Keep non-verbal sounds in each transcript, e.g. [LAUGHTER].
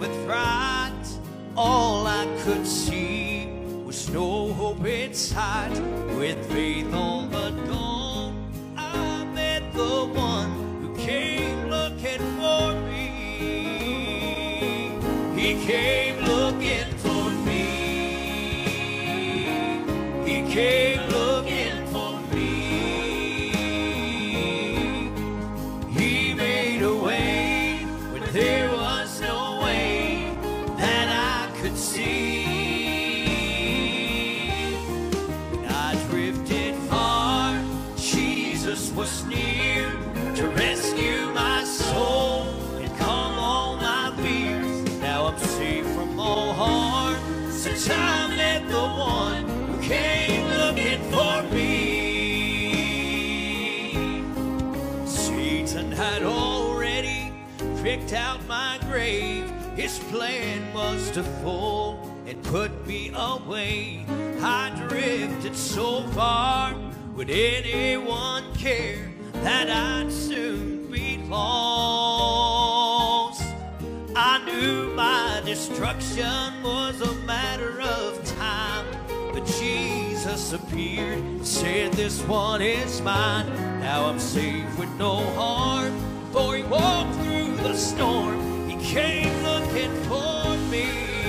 with pride. was near to rescue my soul and calm all my fears. Now I'm safe from all harm since I met the one who came looking for me. Satan had already picked out my grave. His plan was to fall and put me away. I drifted so far would anyone care that I'd soon be lost? I knew my destruction was a matter of time, but Jesus appeared and said, This one is mine. Now I'm safe with no harm, for he walked through the storm. He came looking for me.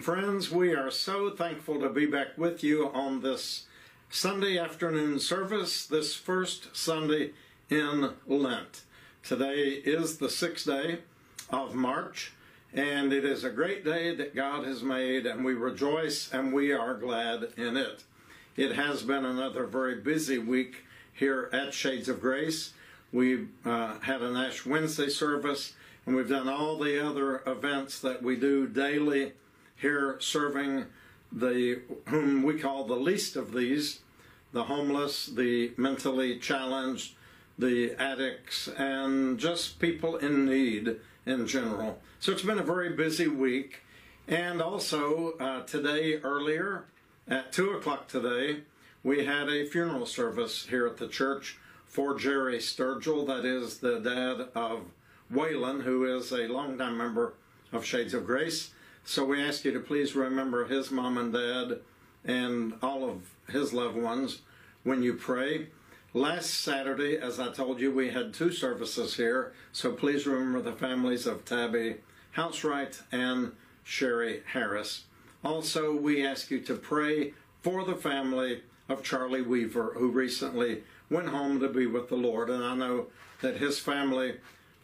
friends, we are so thankful to be back with you on this Sunday afternoon service, this first Sunday in Lent. Today is the sixth day of March, and it is a great day that God has made, and we rejoice and we are glad in it. It has been another very busy week here at Shades of Grace. We uh, had an Ash Wednesday service, and we've done all the other events that we do daily here serving the whom we call the least of these the homeless the mentally challenged the addicts and just people in need in general so it's been a very busy week and also uh, today earlier at two o'clock today we had a funeral service here at the church for jerry sturgill that is the dad of Waylon, who is a longtime member of Shades of Grace. So we ask you to please remember his mom and dad and all of his loved ones when you pray. Last Saturday, as I told you, we had two services here. So please remember the families of Tabby Housewright and Sherry Harris. Also, we ask you to pray for the family of Charlie Weaver, who recently went home to be with the Lord. And I know that his family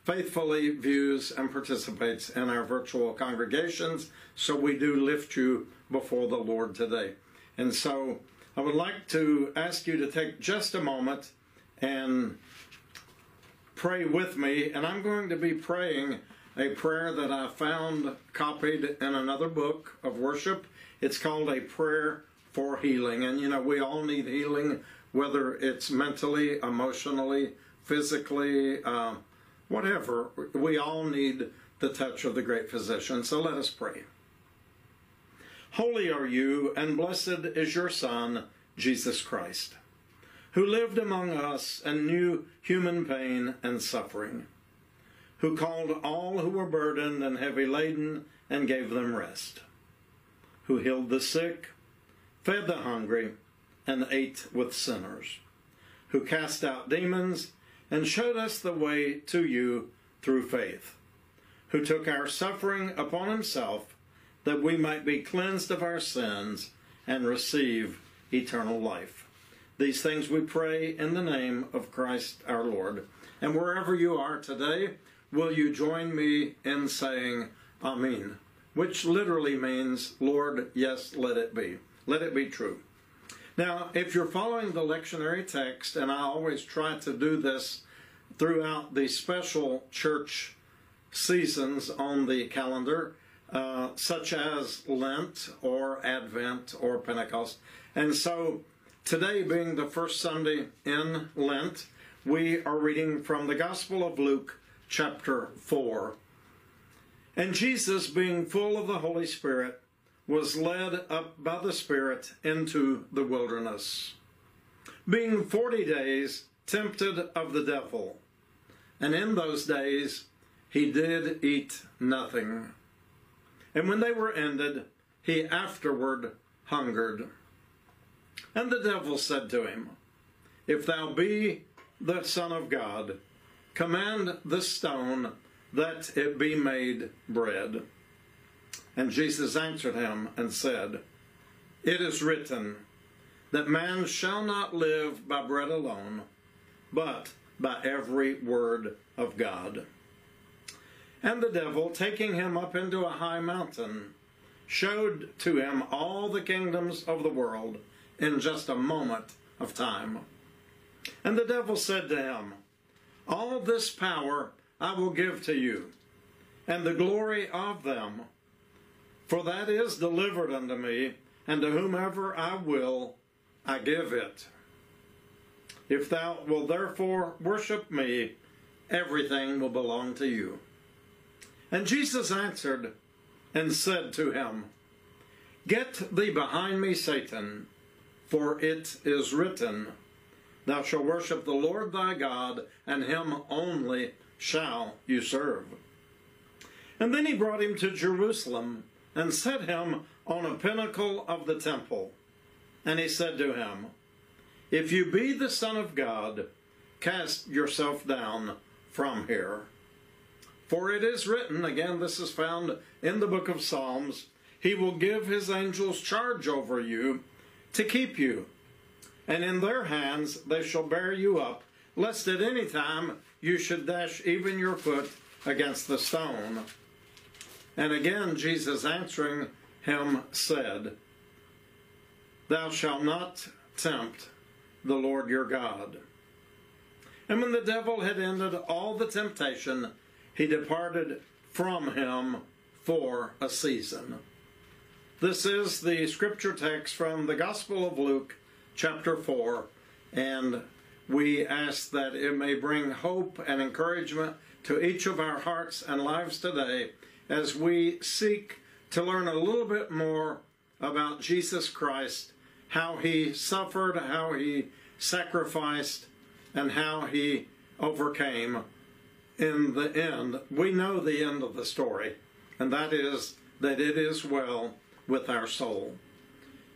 faithfully views and participates in our virtual congregations. So we do lift you before the Lord today. And so I would like to ask you to take just a moment and pray with me. And I'm going to be praying a prayer that I found copied in another book of worship. It's called a prayer for healing. And you know, we all need healing, whether it's mentally, emotionally, physically, uh, whatever, we all need the touch of the great physician. So let us pray. Holy are you, and blessed is your Son, Jesus Christ, who lived among us and knew human pain and suffering, who called all who were burdened and heavy laden and gave them rest, who healed the sick, fed the hungry, and ate with sinners, who cast out demons and showed us the way to you through faith, who took our suffering upon himself that we might be cleansed of our sins and receive eternal life. These things we pray in the name of Christ our Lord. And wherever you are today, will you join me in saying Amen, which literally means, Lord, yes, let it be. Let it be true. Now, if you're following the lectionary text, and I always try to do this throughout the special church seasons on the calendar, uh, such as Lent or Advent or Pentecost. And so today, being the first Sunday in Lent, we are reading from the Gospel of Luke, chapter 4. And Jesus, being full of the Holy Spirit, was led up by the Spirit into the wilderness, being forty days tempted of the devil. And in those days he did eat nothing. And when they were ended, he afterward hungered. And the devil said to him, If thou be the Son of God, command this stone that it be made bread. And Jesus answered him and said, It is written that man shall not live by bread alone, but by every word of God. And the devil, taking him up into a high mountain, showed to him all the kingdoms of the world in just a moment of time. And the devil said to him, All this power I will give to you, and the glory of them for that is delivered unto me, and to whomever I will, I give it. If thou wilt therefore worship me, everything will belong to you. And Jesus answered and said to him, Get thee behind me, Satan, for it is written, Thou shalt worship the Lord thy God, and him only shall you serve. And then he brought him to Jerusalem and set him on a pinnacle of the temple. And he said to him, If you be the Son of God, cast yourself down from here. For it is written, again, this is found in the book of Psalms, He will give His angels charge over you to keep you, and in their hands they shall bear you up, lest at any time you should dash even your foot against the stone. And again, Jesus answering him said, Thou shalt not tempt the Lord your God. And when the devil had ended all the temptation, he departed from him for a season. This is the scripture text from the Gospel of Luke, chapter 4, and we ask that it may bring hope and encouragement to each of our hearts and lives today as we seek to learn a little bit more about Jesus Christ, how he suffered, how he sacrificed, and how he overcame in the end. We know the end of the story, and that is that it is well with our soul.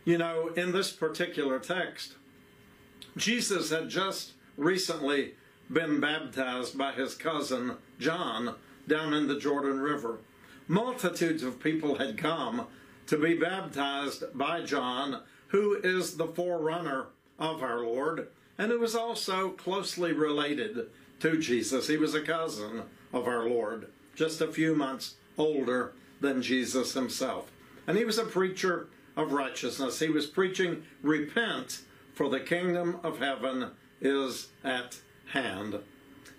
You know, in this particular text, Jesus had just recently been baptized by his cousin John down in the Jordan River. Multitudes of people had come to be baptized by John, who is the forerunner of our Lord, and who was also closely related to Jesus. He was a cousin of our Lord, just a few months older than Jesus himself. And he was a preacher of righteousness. He was preaching, Repent, for the kingdom of heaven is at hand.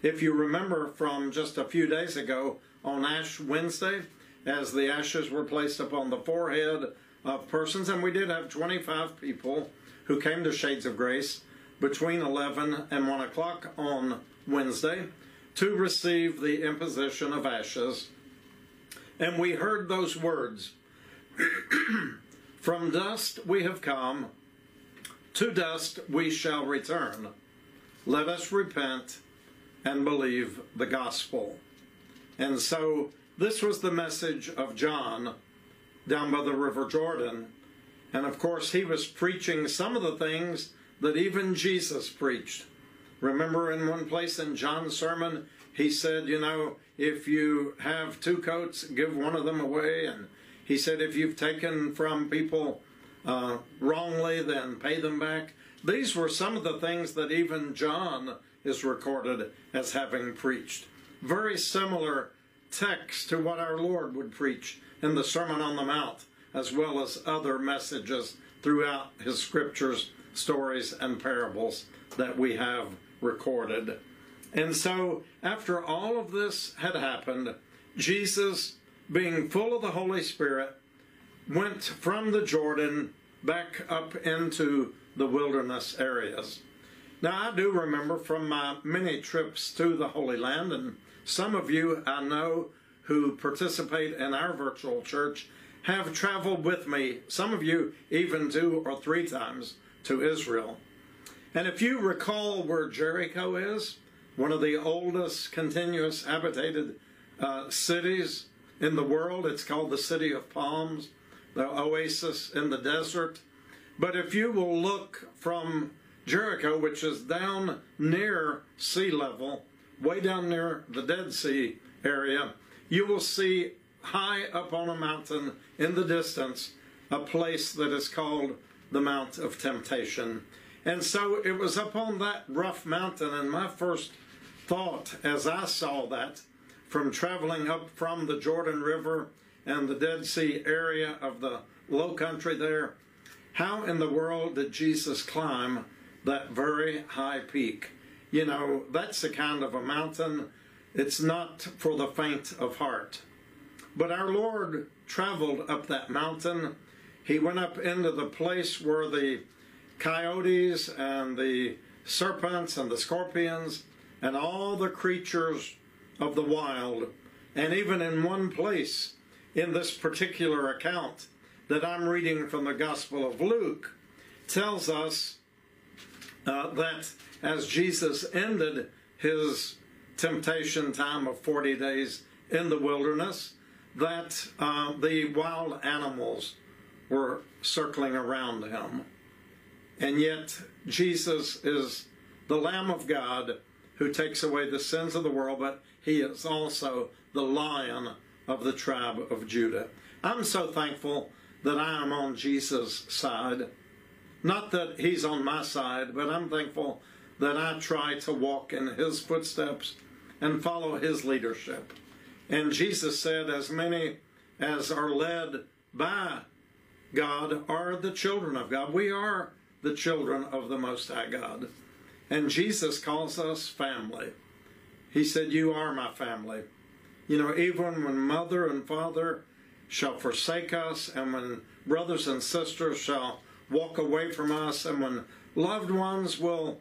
If you remember from just a few days ago on Ash Wednesday, as the ashes were placed upon the forehead of persons, and we did have 25 people who came to Shades of Grace between 11 and 1 o'clock on Wednesday to receive the imposition of ashes. And we heard those words [CLEARS THROAT] From dust we have come, to dust we shall return. Let us repent and believe the gospel. And so this was the message of John down by the River Jordan. And of course, he was preaching some of the things that even Jesus preached. Remember in one place in John's sermon, he said, you know, if you have two coats, give one of them away. And he said, if you've taken from people uh, wrongly, then pay them back. These were some of the things that even John is recorded as having preached. Very similar text to what our Lord would preach in the Sermon on the Mount, as well as other messages throughout his scriptures, stories, and parables that we have recorded. And so, after all of this had happened, Jesus, being full of the Holy Spirit, went from the Jordan back up into the wilderness areas. Now, I do remember from my many trips to the Holy Land, and some of you I know who participate in our virtual church have traveled with me, some of you even two or three times, to Israel. And if you recall where Jericho is, one of the oldest continuous habitated uh, cities in the world, it's called the City of Palms, the oasis in the desert. But if you will look from Jericho, which is down near sea level, way down near the Dead Sea area, you will see high up on a mountain in the distance a place that is called the Mount of Temptation. And so it was up on that rough mountain, and my first thought as I saw that from traveling up from the Jordan River and the Dead Sea area of the low country there, how in the world did Jesus climb that very high peak? You know, that's the kind of a mountain, it's not for the faint of heart. But our Lord traveled up that mountain. He went up into the place where the coyotes and the serpents and the scorpions and all the creatures of the wild, and even in one place in this particular account that I'm reading from the Gospel of Luke, tells us uh, that as Jesus ended his temptation time of 40 days in the wilderness, that uh, the wild animals were circling around him. And yet, Jesus is the Lamb of God who takes away the sins of the world, but he is also the Lion of the tribe of Judah. I'm so thankful that I am on Jesus' side. Not that he's on my side, but I'm thankful that I try to walk in his footsteps and follow his leadership. And Jesus said, As many as are led by God are the children of God. We are the children of the Most High God. And Jesus calls us family. He said, You are my family. You know, even when mother and father shall forsake us, and when brothers and sisters shall walk away from us, and when loved ones will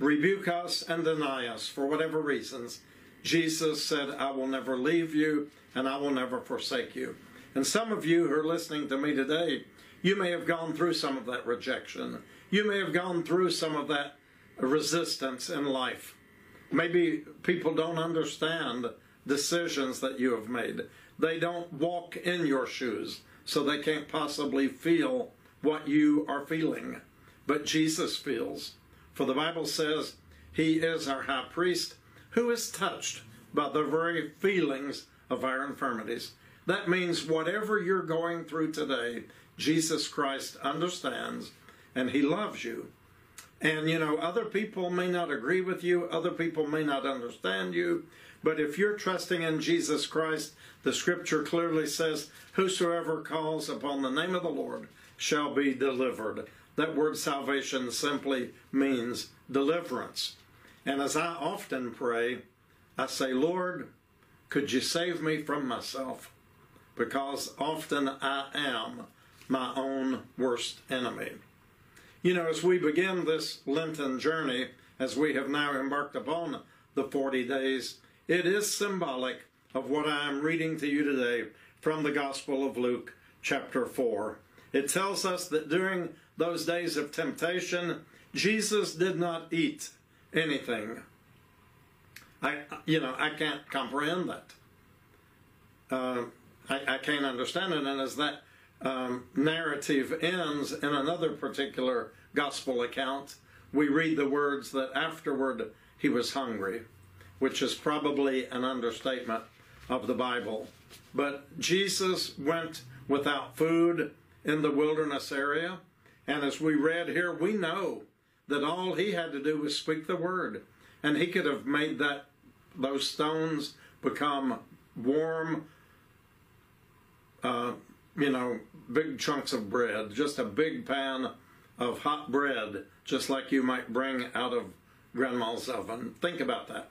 rebuke us and deny us for whatever reasons, Jesus said, I will never leave you and I will never forsake you. And some of you who are listening to me today, you may have gone through some of that rejection. You may have gone through some of that resistance in life. Maybe people don't understand decisions that you have made. They don't walk in your shoes, so they can't possibly feel what you are feeling. But Jesus feels. For the Bible says he is our high priest who is touched by the very feelings of our infirmities. That means whatever you're going through today, Jesus Christ understands and he loves you. And you know, other people may not agree with you, other people may not understand you, but if you're trusting in Jesus Christ, the scripture clearly says, Whosoever calls upon the name of the Lord shall be delivered. That word salvation simply means deliverance. And as I often pray, I say, Lord, could you save me from myself? Because often I am my own worst enemy. You know, as we begin this Lenten journey, as we have now embarked upon the 40 days, it is symbolic of what I am reading to you today from the Gospel of Luke, chapter 4. It tells us that during those days of temptation, Jesus did not eat anything. I, you know, I can't comprehend that. Uh, I, I, can't understand it. And as that um, narrative ends in another particular gospel account, we read the words that afterward he was hungry, which is probably an understatement of the Bible. But Jesus went without food in the wilderness area. And as we read here, we know that all he had to do was speak the word. And he could have made that those stones become warm, uh, you know, big chunks of bread, just a big pan of hot bread, just like you might bring out of grandma's oven. Think about that.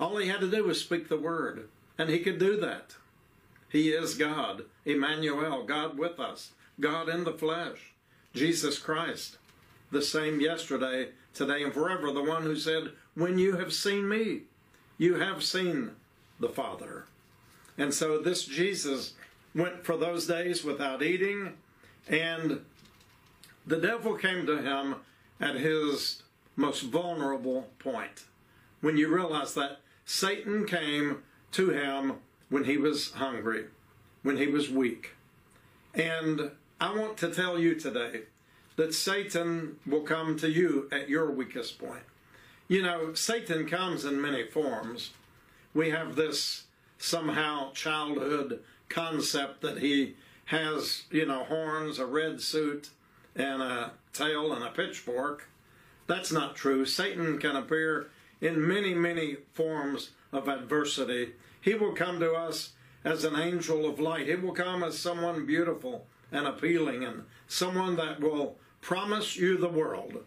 All he had to do was speak the word, and he could do that. He is God, Emmanuel, God with us, God in the flesh, Jesus Christ, the same yesterday, today, and forever, the one who said, When you have seen me, you have seen the Father. And so this Jesus went for those days without eating, and the devil came to him at his most vulnerable point. When you realize that Satan came to him when he was hungry, when he was weak. And I want to tell you today that Satan will come to you at your weakest point. You know, Satan comes in many forms. We have this somehow childhood concept that he has, you know, horns, a red suit, and a tail and a pitchfork. That's not true. Satan can appear in many, many forms of adversity. He will come to us as an angel of light. He will come as someone beautiful and appealing and someone that will promise you the world.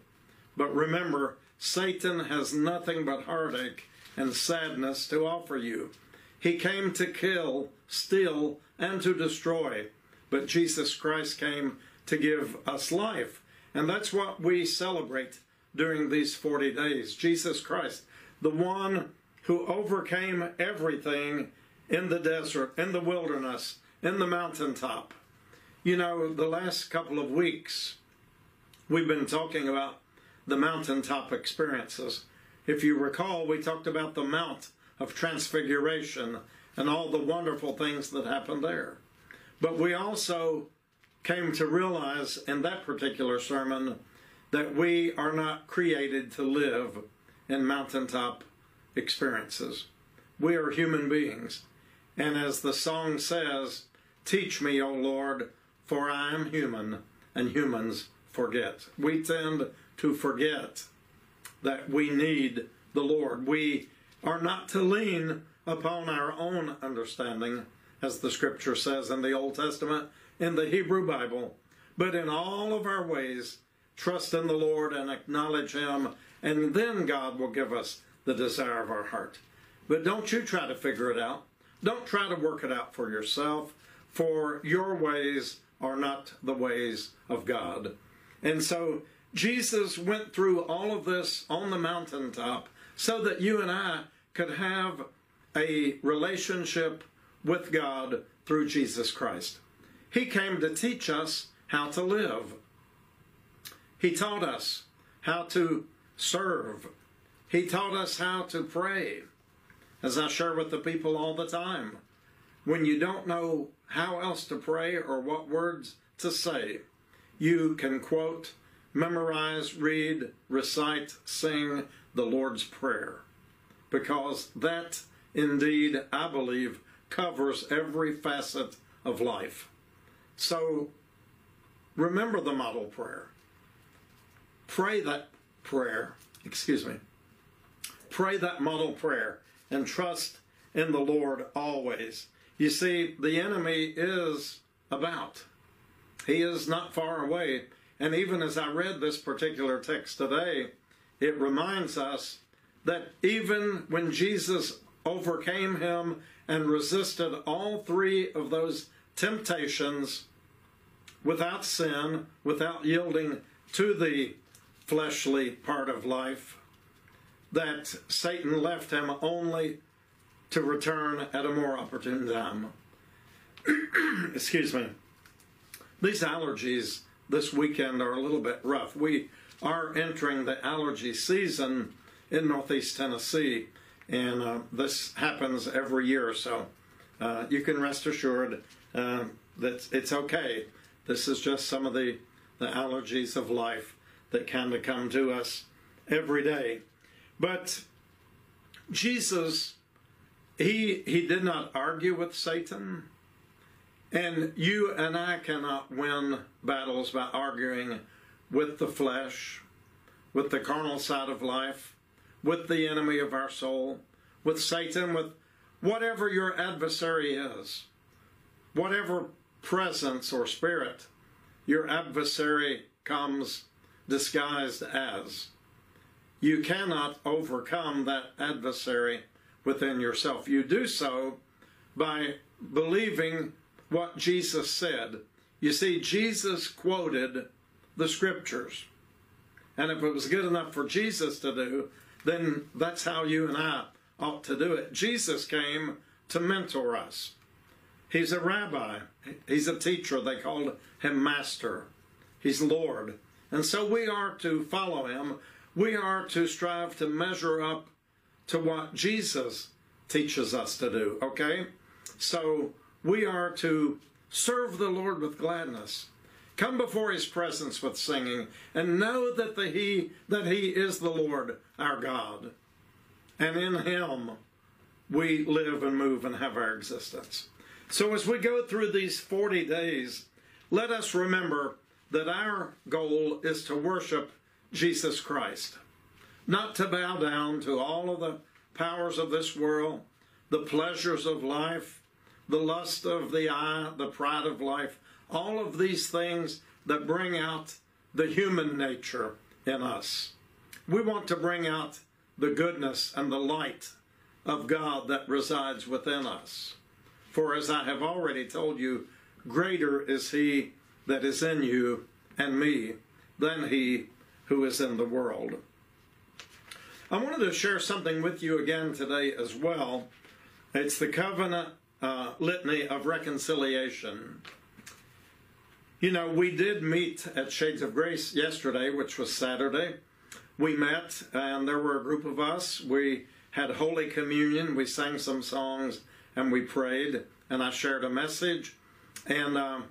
But remember, Satan has nothing but heartache and sadness to offer you. He came to kill, steal, and to destroy. But Jesus Christ came to give us life. And that's what we celebrate during these 40 days. Jesus Christ, the one who overcame everything in the desert, in the wilderness, in the mountaintop. You know, the last couple of weeks, we've been talking about the mountaintop experiences. If you recall, we talked about the Mount of Transfiguration and all the wonderful things that happened there. But we also came to realize in that particular sermon that we are not created to live in mountaintop experiences. We are human beings. And as the song says, Teach me, O Lord, for I am human, and humans forget. We tend to forget that we need the Lord. We are not to lean upon our own understanding, as the scripture says in the Old Testament, in the Hebrew Bible, but in all of our ways, trust in the Lord and acknowledge Him, and then God will give us the desire of our heart. But don't you try to figure it out. don't try to work it out for yourself, for your ways are not the ways of God. And so Jesus went through all of this on the mountaintop so that you and I could have a relationship with God through Jesus Christ. He came to teach us how to live. He taught us how to serve. He taught us how to pray. As I share with the people all the time, when you don't know how else to pray or what words to say, you can quote, memorize, read, recite, sing the Lord's Prayer. Because that indeed, I believe, covers every facet of life. So remember the model prayer. Pray that prayer, excuse me. Pray that model prayer and trust in the Lord always. You see, the enemy is about. He is not far away. And even as I read this particular text today, it reminds us that even when Jesus overcame him and resisted all three of those temptations without sin, without yielding to the fleshly part of life, that Satan left him only to return at a more opportune time. [CLEARS THROAT] Excuse me. These allergies this weekend are a little bit rough. We are entering the allergy season in Northeast Tennessee, and uh, this happens every year. So uh, you can rest assured uh, that it's okay. This is just some of the, the allergies of life that kind of come to us every day. But Jesus, he, he did not argue with Satan. And you and I cannot win battles by arguing with the flesh, with the carnal side of life, with the enemy of our soul, with Satan, with whatever your adversary is, whatever presence or spirit your adversary comes disguised as. You cannot overcome that adversary within yourself. You do so by believing what Jesus said. You see, Jesus quoted the scriptures. And if it was good enough for Jesus to do, then that's how you and I ought to do it. Jesus came to mentor us. He's a rabbi, he's a teacher. They called him master, he's Lord. And so we are to follow him. We are to strive to measure up to what Jesus teaches us to do, okay? So we are to serve the Lord with gladness. Come before his presence with singing and know that the he that he is the Lord our God. And in him we live and move and have our existence. So as we go through these 40 days, let us remember that our goal is to worship Jesus Christ, not to bow down to all of the powers of this world, the pleasures of life, the lust of the eye, the pride of life, all of these things that bring out the human nature in us. We want to bring out the goodness and the light of God that resides within us. For as I have already told you, greater is He that is in you and me than He who is in the world. I wanted to share something with you again today as well. It's the covenant uh, litany of reconciliation. You know, we did meet at Shades of Grace yesterday, which was Saturday. We met, and there were a group of us. We had Holy Communion, we sang some songs, and we prayed, and I shared a message. And uh,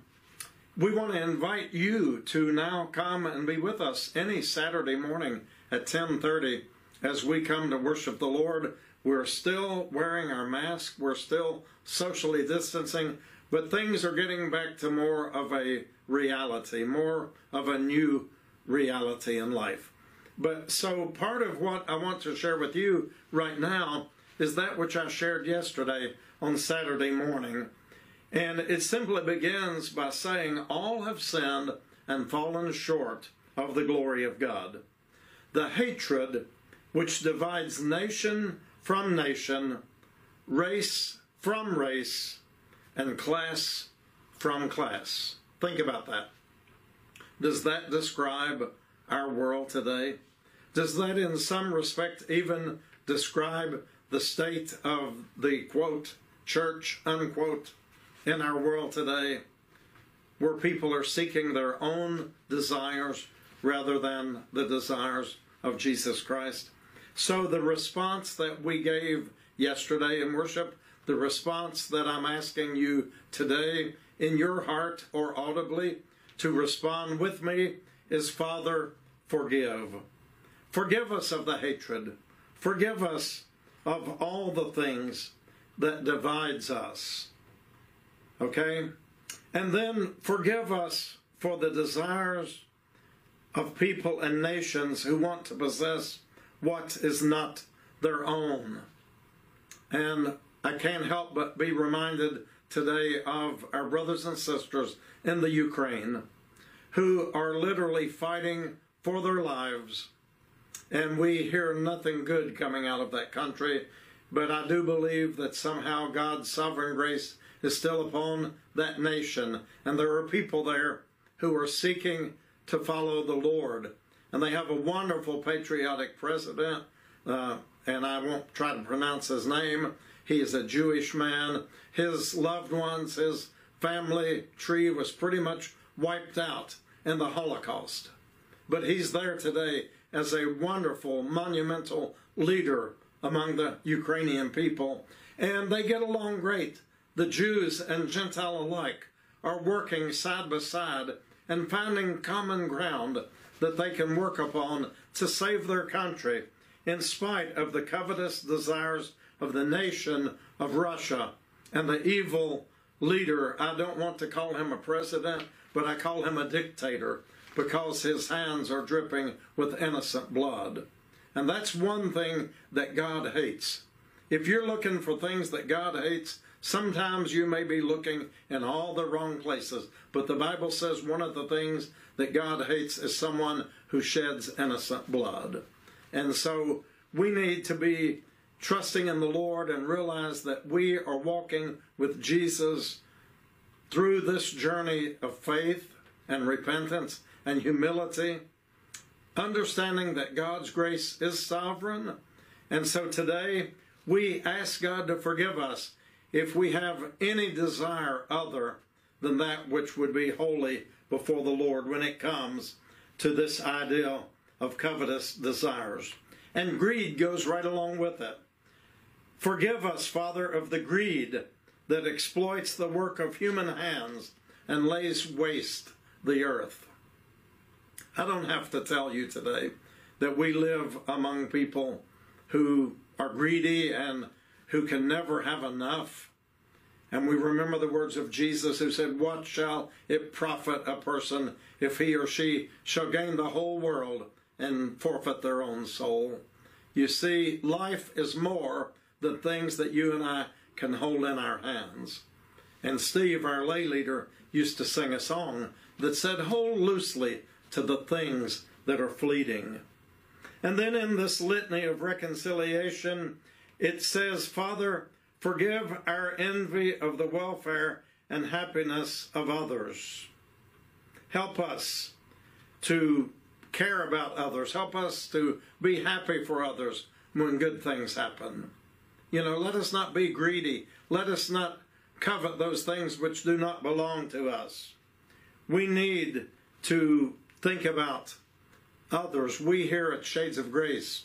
we want to invite you to now come and be with us any Saturday morning at 10:30 as we come to worship the Lord. We're still wearing our mask. We're still socially distancing, but things are getting back to more of a reality, more of a new reality in life. But so part of what I want to share with you right now is that which I shared yesterday on Saturday morning. And it simply begins by saying, All have sinned and fallen short of the glory of God. The hatred which divides nation from nation, race from race and class from class. Think about that. Does that describe our world today? Does that, in some respect, even describe the state of the quote, church, unquote, in our world today, where people are seeking their own desires rather than the desires of Jesus Christ? So, the response that we gave yesterday in worship, the response that I'm asking you today in your heart or audibly to respond with me is Father, forgive. Forgive us of the hatred. Forgive us of all the things that divides us. Okay? And then forgive us for the desires of people and nations who want to possess what is not their own. And I can't help but be reminded today of our brothers and sisters in the Ukraine who are literally fighting for their lives. And we hear nothing good coming out of that country. But I do believe that somehow God's sovereign grace is still upon that nation. And there are people there who are seeking to follow the Lord. And they have a wonderful patriotic president. Uh, and I won't try to pronounce his name. He is a Jewish man. His loved ones, his family tree was pretty much wiped out in the Holocaust. But he's there today as a wonderful, monumental leader among the Ukrainian people. And they get along great. The Jews and Gentile alike are working side by side and finding common ground that they can work upon to save their country in spite of the covetous desires of the nation of Russia and the evil leader. I don't want to call him a president, but I call him a dictator because his hands are dripping with innocent blood. And that's one thing that God hates. If you're looking for things that God hates, sometimes you may be looking in all the wrong places. But the Bible says one of the things that God hates is someone who sheds innocent blood. And so we need to be trusting in the Lord and realize that we are walking with Jesus through this journey of faith and repentance and humility, understanding that God's grace is sovereign. And so today we ask God to forgive us if we have any desire other than that which would be holy before the Lord when it comes to this idea of covetous desires. And greed goes right along with it. Forgive us, Father, of the greed that exploits the work of human hands and lays waste the earth. I don't have to tell you today that we live among people who are greedy and who can never have enough. And we remember the words of Jesus who said, What shall it profit a person if he or she shall gain the whole world and forfeit their own soul? You see, life is more than things that you and I can hold in our hands. And Steve, our lay leader, used to sing a song that said, Hold loosely to the things that are fleeting. And then in this litany of reconciliation, it says, Father, forgive our envy of the welfare and happiness of others. Help us to care about others. Help us to be happy for others when good things happen. You know, let us not be greedy. Let us not covet those things which do not belong to us. We need to think about others. We here at Shades of Grace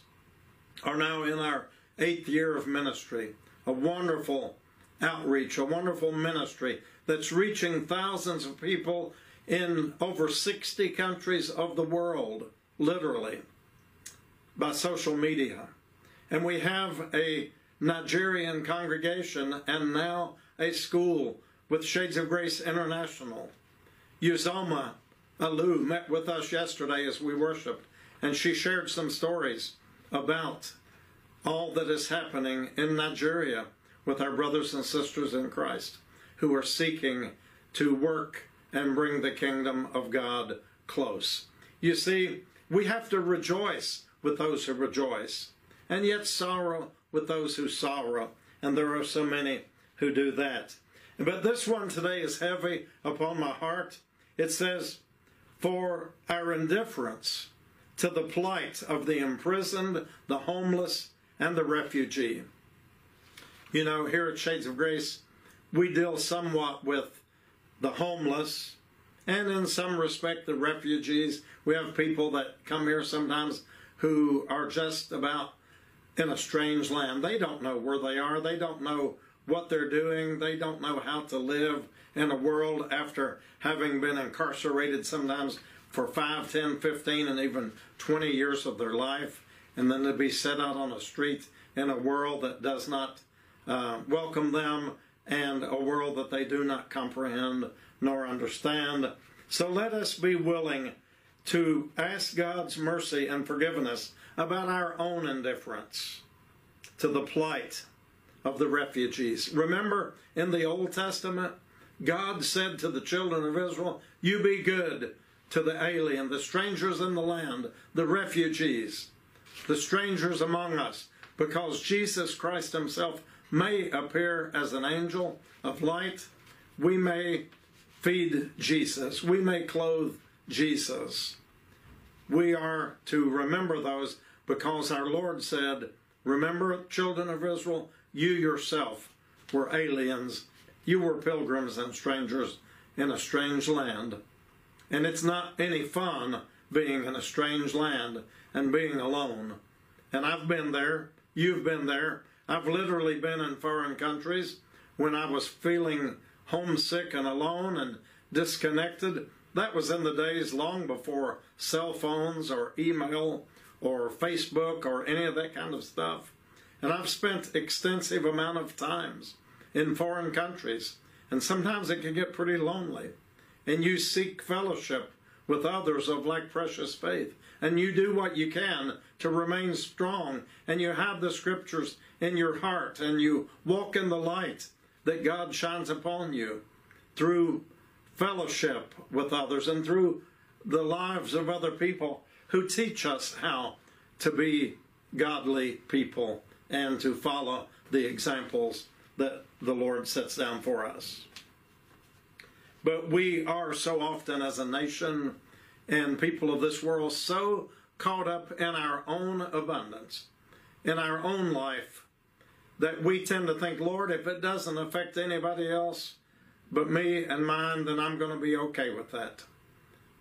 are now in our eighth year of ministry, a wonderful outreach, a wonderful ministry that's reaching thousands of people in over 60 countries of the world, literally, by social media. And we have a Nigerian congregation and now a school with Shades of Grace International. Uzoma Alu met with us yesterday as we worshiped, and she shared some stories about all that is happening in Nigeria with our brothers and sisters in Christ who are seeking to work and bring the kingdom of God close. You see, we have to rejoice with those who rejoice, and yet sorrow with those who sorrow. And there are so many who do that. But this one today is heavy upon my heart. It says, For our indifference to the plight of the imprisoned, the homeless, and the refugee. You know, here at Shades of Grace, we deal somewhat with the homeless and in some respect the refugees. We have people that come here sometimes who are just about in a strange land. They don't know where they are. They don't know what they're doing. They don't know how to live in a world after having been incarcerated sometimes for 5, 10, 15, and even 20 years of their life. And then to be set out on the street in a world that does not uh, welcome them and a world that they do not comprehend nor understand. So let us be willing to ask God's mercy and forgiveness about our own indifference to the plight of the refugees. Remember in the Old Testament, God said to the children of Israel, You be good to the alien, the strangers in the land, the refugees, the strangers among us, because Jesus Christ Himself may appear as an angel of light. We may feed Jesus. We may clothe Jesus. We are to remember those because our Lord said, Remember, children of Israel, you yourself were aliens. You were pilgrims and strangers in a strange land. And it's not any fun being in a strange land and being alone. And I've been there. You've been there. I've literally been in foreign countries when I was feeling homesick and alone and disconnected. That was in the days long before cell phones or email or Facebook or any of that kind of stuff. And I've spent extensive amount of times in foreign countries, and sometimes it can get pretty lonely. And you seek fellowship with others of like precious faith, and you do what you can to remain strong, and you have the scriptures in your heart, and you walk in the light that God shines upon you through fellowship with others and through the lives of other people who teach us how to be godly people and to follow the examples that the Lord sets down for us. But we are so often, as a nation and people of this world, so caught up in our own abundance, in our own life, that we tend to think, Lord, if it doesn't affect anybody else but me and mine, then I'm going to be okay with that.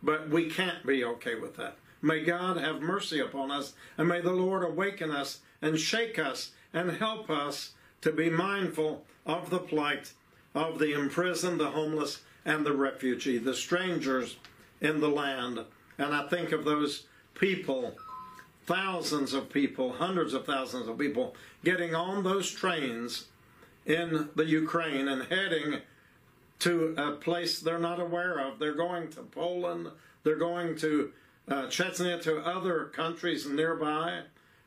But we can't be okay with that. May God have mercy upon us, and may the Lord awaken us and shake us and help us to be mindful of the plight of the imprisoned, the homeless, and the refugee, the strangers in the land. And I think of those people, thousands of people, hundreds of thousands of people, getting on those trains in the Ukraine and heading to a place they're not aware of. They're going to Poland, they're going to uh, Chechnya, to other countries nearby,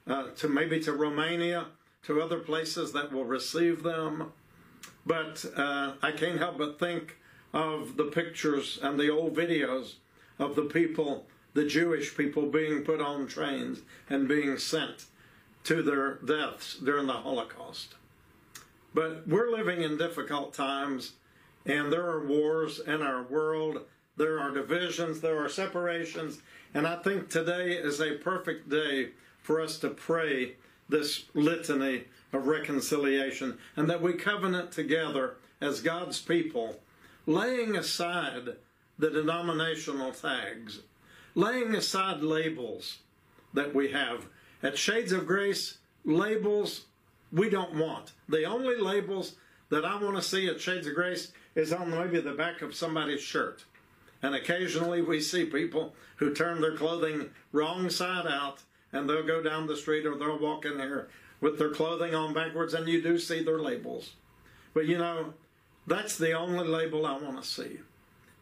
uh, to maybe to Romania, to other places that will receive them. But uh, I can't help but think of the pictures and the old videos of the people, the Jewish people, being put on trains and being sent to their deaths during the Holocaust. But we're living in difficult times, and there are wars in our world, there are divisions, there are separations, and I think today is a perfect day for us to pray this litany of reconciliation and that we covenant together as God's people, laying aside the denominational tags, laying aside labels that we have. At Shades of Grace, labels we don't want. The only labels that I want to see at Shades of Grace is on maybe the back of somebody's shirt. And occasionally we see people who turn their clothing wrong side out and they'll go down the street or they'll walk in here with their clothing on backwards and you do see their labels. But you know, that's the only label I want to see.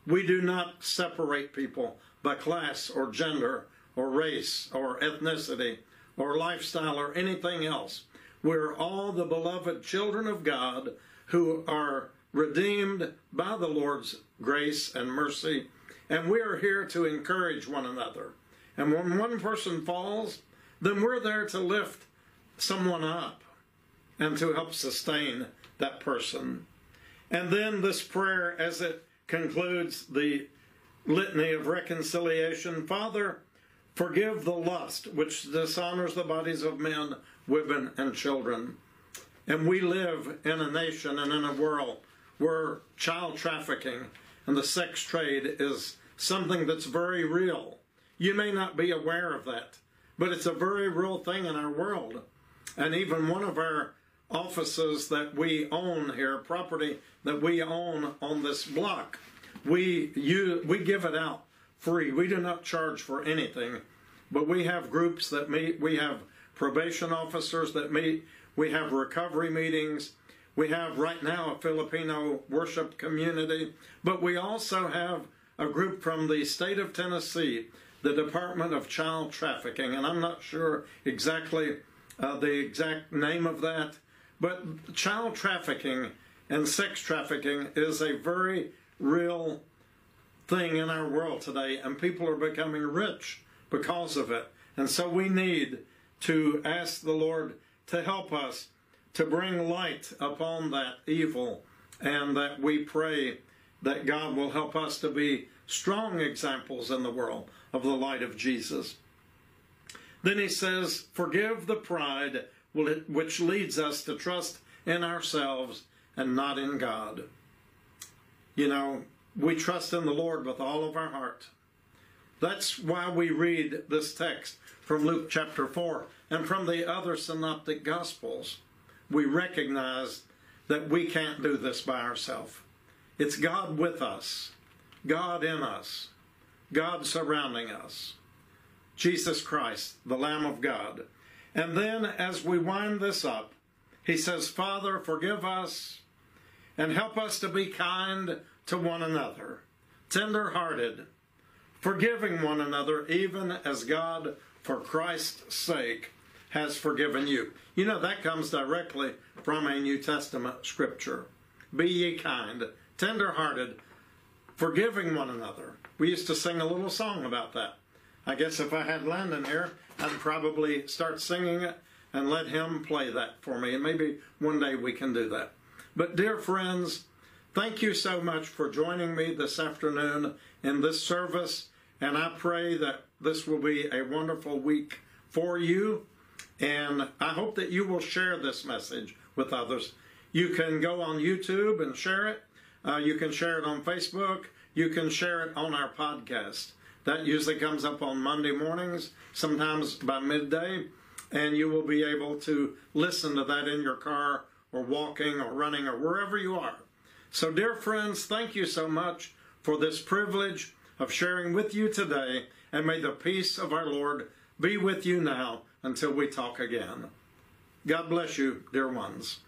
We do not separate people by class or gender or race or ethnicity or lifestyle or anything else. We're all the beloved children of God who are redeemed by the Lord's grace and mercy, and we are here to encourage one another. And when one person falls, then we're there to lift someone up and to help sustain that person. And then this prayer, as it concludes the litany of reconciliation Father, forgive the lust which dishonors the bodies of men, women, and children. And we live in a nation and in a world where child trafficking and the sex trade is something that's very real. You may not be aware of that, but it's a very real thing in our world. And even one of our offices that we own here, property that we own on this block, we you we give it out free. We do not charge for anything, but we have groups that meet. We have probation officers that meet. We have recovery meetings. We have right now a Filipino worship community, but we also have a group from the state of Tennessee, the Department of Child Trafficking, and I'm not sure exactly uh, the exact name of that, but child trafficking and sex trafficking is a very real thing in our world today, and people are becoming rich because of it. And so we need to ask the Lord to help us to bring light upon that evil, and that we pray that God will help us to be strong examples in the world of the light of Jesus. Then he says, Forgive the pride which leads us to trust in ourselves and not in God. You know, we trust in the Lord with all of our heart. That's why we read this text from Luke chapter 4 and from the other synoptic gospels. We recognize that we can't do this by ourselves. It's God with us, God in us, God surrounding us. Jesus Christ, the Lamb of God. And then as we wind this up, he says, Father, forgive us and help us to be kind to one another, tender hearted, forgiving one another, even as God, for Christ's sake, has forgiven you. You know, that comes directly from a New Testament scripture. Be ye kind, tender hearted, forgiving one another. We used to sing a little song about that. I guess if I had Landon here, I'd probably start singing it and let him play that for me. And maybe one day we can do that. But, dear friends, thank you so much for joining me this afternoon in this service. And I pray that this will be a wonderful week for you. And I hope that you will share this message with others. You can go on YouTube and share it. Uh, you can share it on Facebook. You can share it on our podcast. That usually comes up on Monday mornings, sometimes by midday, and you will be able to listen to that in your car or walking or running or wherever you are. So, dear friends, thank you so much for this privilege of sharing with you today, and may the peace of our Lord be with you now until we talk again. God bless you, dear ones.